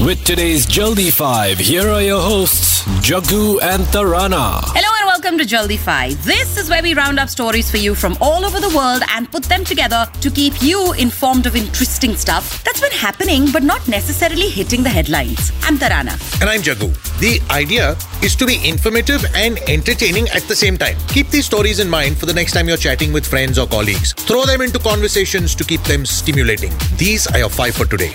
With today's Jaldi 5, here are your hosts, Jaggu and Tarana. Hello and welcome to Jaldi 5. This is where we round up stories for you from all over the world and put them together to keep you informed of interesting stuff that's been happening but not necessarily hitting the headlines. I'm Tarana. And I'm Jaggu. The idea is to be informative and entertaining at the same time. Keep these stories in mind for the next time you're chatting with friends or colleagues. Throw them into conversations to keep them stimulating. These are your five for today.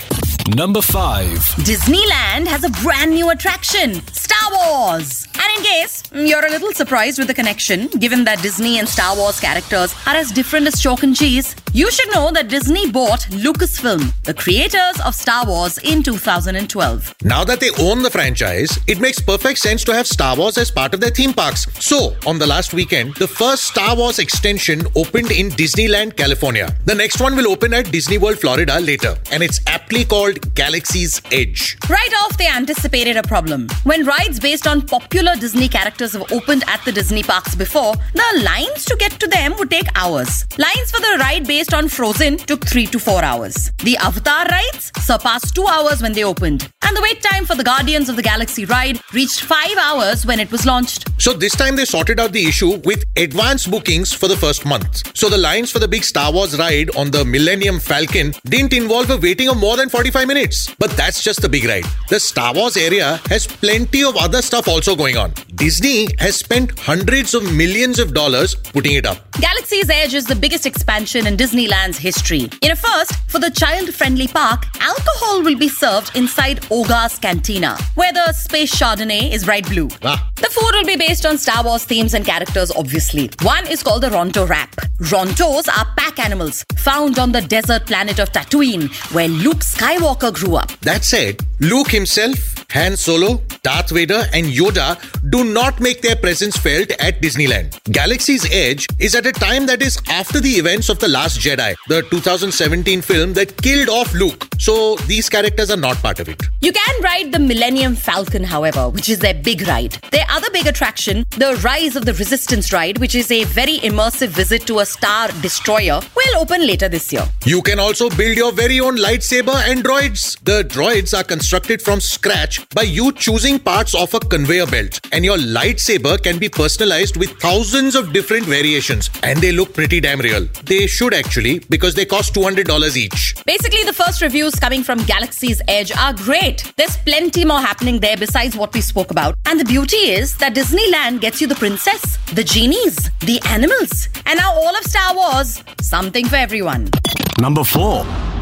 Number 5. Disneyland has a brand new attraction, Star Wars. And in case you're a little surprised with the connection, given that Disney and Star Wars characters are as different as chalk and cheese, you should know that Disney bought Lucasfilm, the creators of Star Wars, in 2012. Now that they own the franchise, it makes perfect sense to have Star Wars as part of their theme parks. So, on the last weekend, the first Star Wars extension opened in Disneyland, California. The next one will open at Disney World, Florida later, and it's aptly called Galaxy's Edge. Right off, they anticipated a problem. When rides based on popular Disney characters have opened at the Disney parks before, the lines to get to them would take hours. Lines for the ride based on Frozen took 3 to 4 hours. The Avatar rides surpassed 2 hours when they opened. And the wait time for the Guardians of the Galaxy ride reached 5 hours when it was launched. So this time they sorted out the issue with advance bookings for the first month. So the lines for the big Star Wars ride on the Millennium Falcon didn't involve a waiting of more than 45 minutes. But that's just the big ride. The Star Wars area has plenty of other stuff also going on. Disney has spent hundreds of millions of dollars putting it up. Galaxy's Edge is the biggest expansion in Disneyland's history. In a first, for the child friendly park, alcohol will be served inside Oga's Cantina, where the space Chardonnay is bright blue. Ah. The food will be based on Star Wars themes and characters, obviously. One is called the Ronto Wrap. Rontos are pack animals found on the desert planet of Tatooine, where Luke Skywalker grew up. That said, Luke himself, Han Solo, Darth Vader, and Yoda do not make their presence felt at Disneyland. Galaxy's Edge is at a time that is after the events of The Last Jedi, the 2017 film that killed off Luke. So these characters are not part of it. You can ride the Millennium Falcon, however, which is their big ride. Their other big attraction, the Rise of the Resistance ride, which is a very immersive visit to a star destroyer, will open later this year. You can also build your very own lightsaber and droids. The droids are constructed from scratch by you choosing parts of a conveyor belt, and your lightsaber can be personalized with thousands of different variations, and they look pretty damn real. They should actually, because they cost $200 each. Basically, the first reviews coming from Galaxy's Edge are great. There's plenty more happening there besides what we spoke about. And the beauty is that Disneyland gets you the princess, the genies, the animals, and now all of Star Wars, something for everyone. Number 4.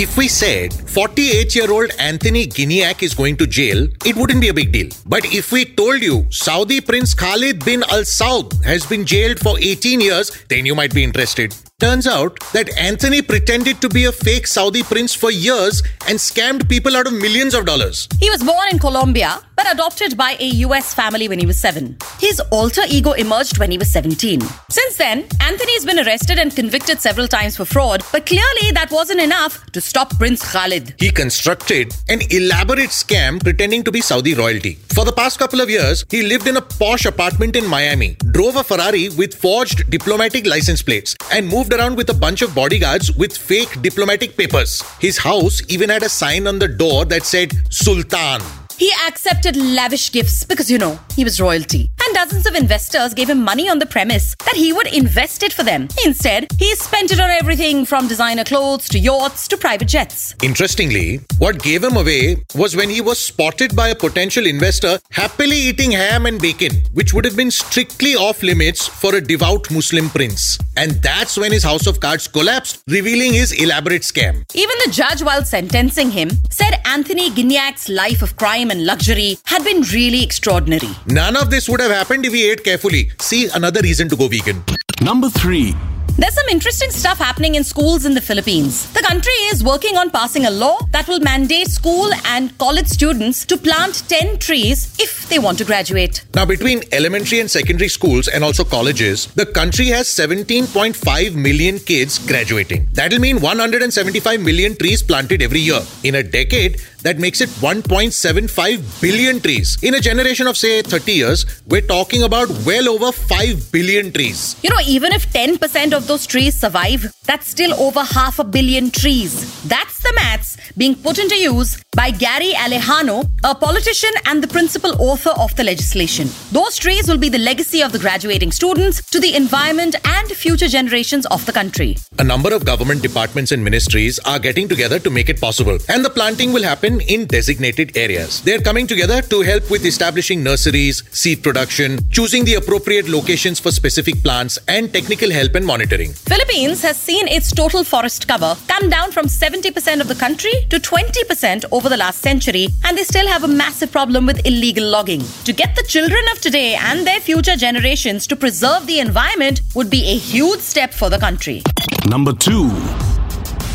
If we said 48 year old Anthony Gignac is going to jail, it wouldn't be a big deal. But if we told you Saudi Prince Khalid bin Al Saud has been jailed for 18 years, then you might be interested. Turns out that Anthony pretended to be a fake Saudi prince for years and scammed people out of millions of dollars. He was born in Colombia adopted by a US family when he was 7. His alter ego emerged when he was 17. Since then, Anthony's been arrested and convicted several times for fraud, but clearly that wasn't enough to stop Prince Khalid. He constructed an elaborate scam pretending to be Saudi royalty. For the past couple of years, he lived in a posh apartment in Miami, drove a Ferrari with forged diplomatic license plates, and moved around with a bunch of bodyguards with fake diplomatic papers. His house even had a sign on the door that said Sultan. He accepted lavish gifts because, you know, he was royalty. And dozens of investors gave him money on the premise that he would invest it for them. Instead, he spent it on everything from designer clothes to yachts to private jets. Interestingly, what gave him away was when he was spotted by a potential investor happily eating ham and bacon, which would have been strictly off limits for a devout Muslim prince. And that's when his house of cards collapsed, revealing his elaborate scam. Even the judge, while sentencing him, said Anthony Gignac's life of crime and luxury had been really extraordinary. None of this would have happened if he ate carefully. See, another reason to go vegan. Number 3. There's some interesting stuff happening in schools in the Philippines. The country is working on passing a law that will mandate school and college students to plant 10 trees if they want to graduate. Now, between elementary and secondary schools and also colleges, the country has 17.5 million kids graduating. That'll mean 175 million trees planted every year. In a decade, that makes it 1.75 billion trees. In a generation of, say, 30 years, we're talking about well over 5 billion trees. You know, even if 10% of those trees survive, that's still over half a billion trees. That's the maths being put into use by Gary Alejano, a politician and the principal author of the legislation. Those trees will be the legacy of the graduating students to the environment and future generations of the country. A number of government departments and ministries are getting together to make it possible, and the planting will happen in designated areas. They're coming together to help with establishing nurseries, seed production, choosing the appropriate locations for specific plants, and technical help and monitoring. Philippines has seen its total forest cover come down from 70% of the country to 20% over the last century, and they still have a massive problem with illegal logging. To get the children of today and their future generations to preserve the environment would be a huge step for the country. Number 2.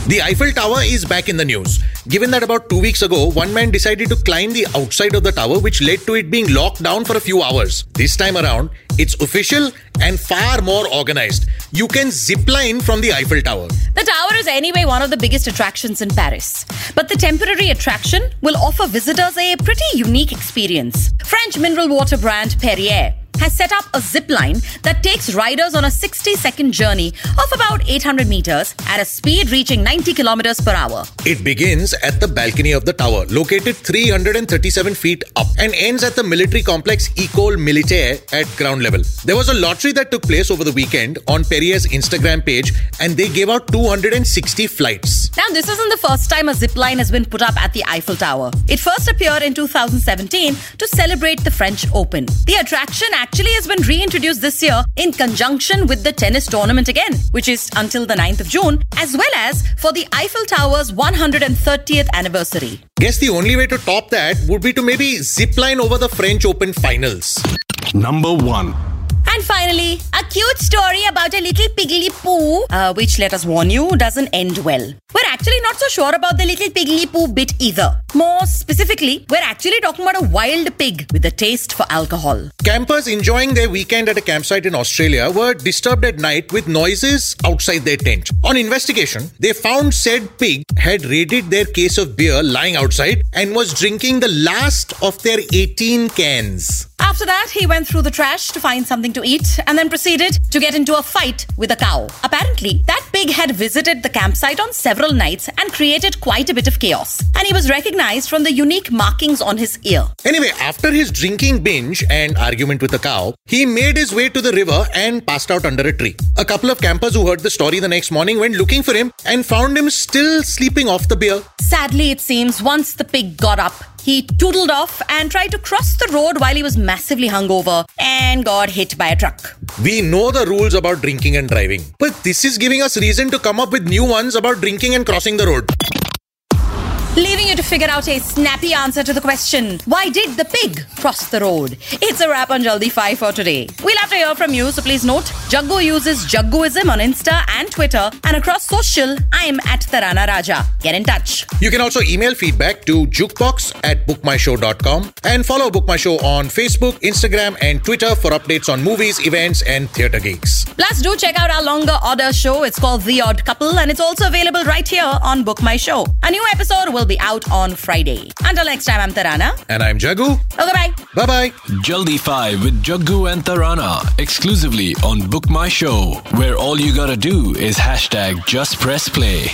The Eiffel Tower is back in the news. Given that about two weeks ago, one man decided to climb the outside of the tower, which led to it being locked down for a few hours. This time around, it's official and far more organized. You can zip line from the Eiffel Tower. The tower is anyway one of the biggest attractions in Paris. But the temporary attraction will offer visitors a pretty unique experience. French mineral water brand Perrier has set up a zip line that takes riders on a 60 second journey of about 800 meters at a speed reaching 90 kilometers per hour. It begins at the balcony of the tower, located 337 feet up, and ends at the military complex Ecole Militaire at ground level. There was a lottery that took place over the weekend on Perrier's Instagram page, and they gave out 260 flights. Now, this isn't the first time a zip line has been put up at the Eiffel Tower. It first appeared in 2017 to celebrate the French Open. The attraction actually has been reintroduced this year in conjunction with the tennis tournament again, which is until the 9th of June, as well as for the Eiffel Tower's 130th anniversary. Guess the only way to top that would be to maybe zip line over the French Open finals. Number 1. Finally, a cute story about a little piggly poo, uh, which let us warn you doesn't end well. We're actually not so sure about the little piggly poo bit either. More specifically, we're actually talking about a wild pig with a taste for alcohol. Campers enjoying their weekend at a campsite in Australia were disturbed at night with noises outside their tent. On investigation, they found said pig had raided their case of beer lying outside and was drinking the last of their 18 cans. After that, he went through the trash to find something to eat and then proceeded to get into a fight with a cow. Apparently, that pig had visited the campsite on several nights and created quite a bit of chaos. And he was recognized from the unique markings on his ear. Anyway, after his drinking binge and argument with the cow, he made his way to the river and passed out under a tree. A couple of campers who heard the story the next morning went looking for him and found him still sleeping off the beer. Sadly, it seems once the pig got up, he toodled off and tried to cross the road while he was massively hungover and got hit by a truck. We know the rules about drinking and driving, but this is giving us reason to come up with new ones about drinking and crossing the road. Leaving you to figure out a snappy answer to the question why did the pig cross the road? It's a wrap on Jaldi 5 for today. We'll have to hear from you, so please note Jaggu uses Jagguism on Insta and Twitter, and across social, I'm at Tarana Raja. Get in touch. You can also email feedback to jukebox at bookmyshow.com and follow Book My Show on Facebook, Instagram, and Twitter for updates on movies, events, and theatre gigs. Plus, do check out our longer order show. It's called The Odd Couple, and it's also available right here on Book My Show. A new episode will be out on Friday. Until next time, I'm Tarana. And I'm Jaggu. Okay, bye. Bye bye. Jaldi 5 with Jaggu and Tarana exclusively on Book My Show, where all you gotta do is hashtag just press play.